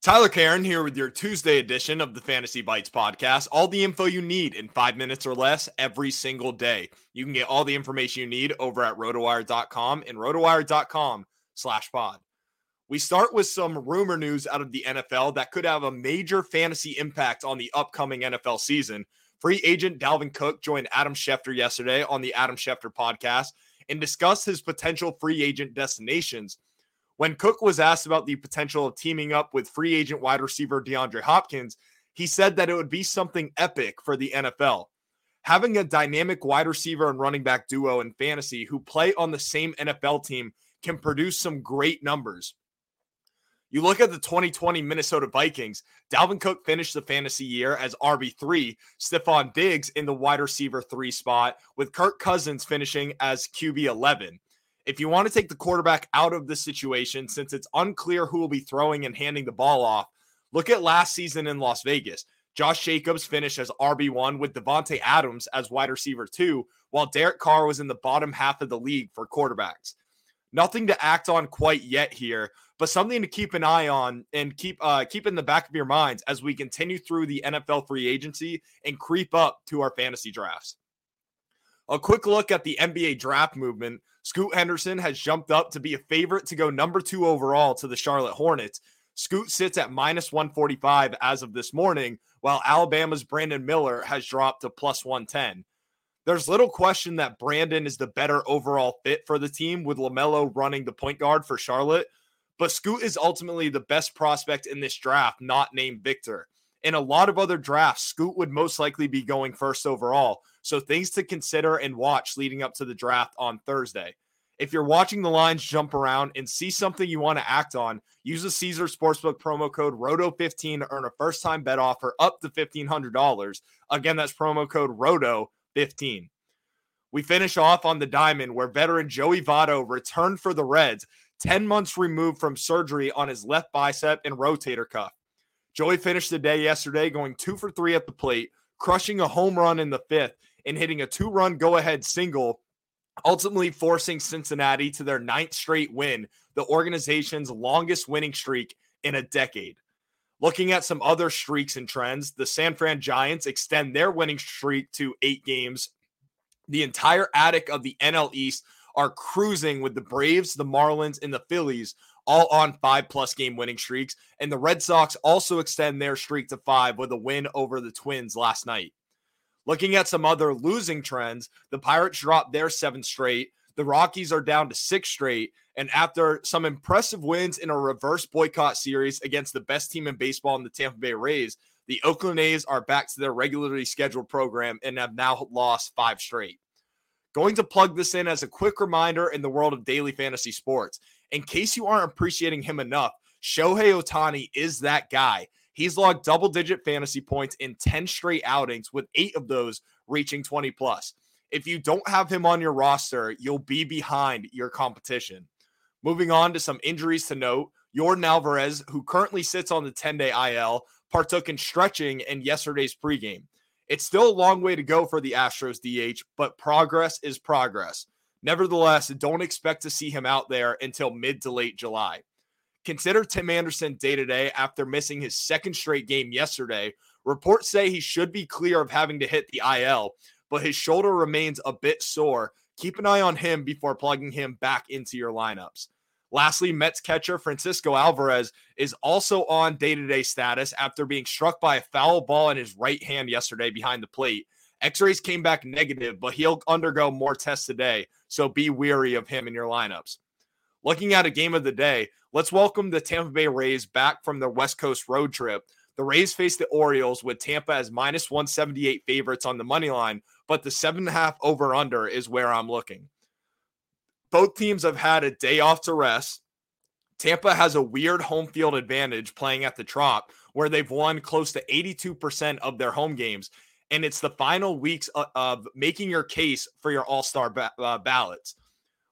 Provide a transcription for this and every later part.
Tyler Caron here with your Tuesday edition of the Fantasy Bites podcast. All the info you need in five minutes or less every single day. You can get all the information you need over at rotowire.com and rotowire.com slash pod. We start with some rumor news out of the NFL that could have a major fantasy impact on the upcoming NFL season. Free agent Dalvin Cook joined Adam Schefter yesterday on the Adam Schefter podcast and discussed his potential free agent destinations. When Cook was asked about the potential of teaming up with free agent wide receiver DeAndre Hopkins, he said that it would be something epic for the NFL. Having a dynamic wide receiver and running back duo in fantasy who play on the same NFL team can produce some great numbers. You look at the 2020 Minnesota Vikings, Dalvin Cook finished the fantasy year as RB3, Stefon Diggs in the wide receiver three spot, with Kirk Cousins finishing as QB11. If you want to take the quarterback out of the situation, since it's unclear who will be throwing and handing the ball off, look at last season in Las Vegas. Josh Jacobs finished as RB1 with Davante Adams as wide receiver two, while Derek Carr was in the bottom half of the league for quarterbacks. Nothing to act on quite yet here, but something to keep an eye on and keep uh, keep in the back of your minds as we continue through the NFL free agency and creep up to our fantasy drafts. A quick look at the NBA draft movement. Scoot Henderson has jumped up to be a favorite to go number two overall to the Charlotte Hornets. Scoot sits at minus 145 as of this morning, while Alabama's Brandon Miller has dropped to plus 110. There's little question that Brandon is the better overall fit for the team with LaMelo running the point guard for Charlotte. But Scoot is ultimately the best prospect in this draft, not named Victor. In a lot of other drafts, Scoot would most likely be going first overall. So things to consider and watch leading up to the draft on Thursday. If you're watching the lines jump around and see something you want to act on, use the Caesar Sportsbook promo code ROTO15 to earn a first time bet offer up to $1,500. Again, that's promo code ROTO15. We finish off on the diamond where veteran Joey Votto returned for the Reds 10 months removed from surgery on his left bicep and rotator cuff. Joey finished the day yesterday going two for three at the plate, crushing a home run in the fifth and hitting a two run go ahead single, ultimately forcing Cincinnati to their ninth straight win, the organization's longest winning streak in a decade. Looking at some other streaks and trends, the San Fran Giants extend their winning streak to eight games. The entire attic of the NL East are cruising with the Braves, the Marlins, and the Phillies all on five plus game winning streaks. And the Red Sox also extend their streak to five with a win over the Twins last night. Looking at some other losing trends, the Pirates dropped their seventh straight. The Rockies are down to six straight. And after some impressive wins in a reverse boycott series against the best team in baseball in the Tampa Bay Rays, the Oakland A's are back to their regularly scheduled program and have now lost five straight. Going to plug this in as a quick reminder in the world of daily fantasy sports. In case you aren't appreciating him enough, Shohei Ohtani is that guy. He's logged double digit fantasy points in 10 straight outings, with eight of those reaching 20 plus. If you don't have him on your roster, you'll be behind your competition. Moving on to some injuries to note, Yordan Alvarez, who currently sits on the 10 day IL, partook in stretching in yesterday's pregame. It's still a long way to go for the Astros DH, but progress is progress. Nevertheless, don't expect to see him out there until mid to late July. Consider Tim Anderson day to day after missing his second straight game yesterday. Reports say he should be clear of having to hit the IL, but his shoulder remains a bit sore. Keep an eye on him before plugging him back into your lineups. Lastly, Mets catcher Francisco Alvarez is also on day to day status after being struck by a foul ball in his right hand yesterday behind the plate. X rays came back negative, but he'll undergo more tests today. So be weary of him in your lineups. Looking at a game of the day, let's welcome the Tampa Bay Rays back from their West Coast road trip. The Rays face the Orioles with Tampa as minus 178 favorites on the money line, but the seven and a half over under is where I'm looking. Both teams have had a day off to rest. Tampa has a weird home field advantage playing at the Trop, where they've won close to 82% of their home games. And it's the final weeks of making your case for your all star ba- uh, ballots.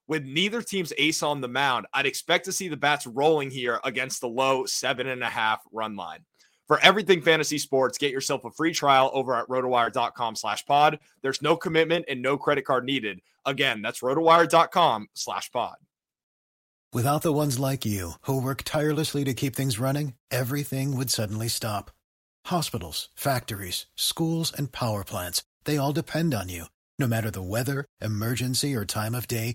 With neither team's ace on the mound, I'd expect to see the bats rolling here against the low seven and a half run line. For everything fantasy sports, get yourself a free trial over at rotowire.com slash pod. There's no commitment and no credit card needed. Again, that's rotowire.com slash pod. Without the ones like you who work tirelessly to keep things running, everything would suddenly stop. Hospitals, factories, schools, and power plants, they all depend on you. No matter the weather, emergency, or time of day,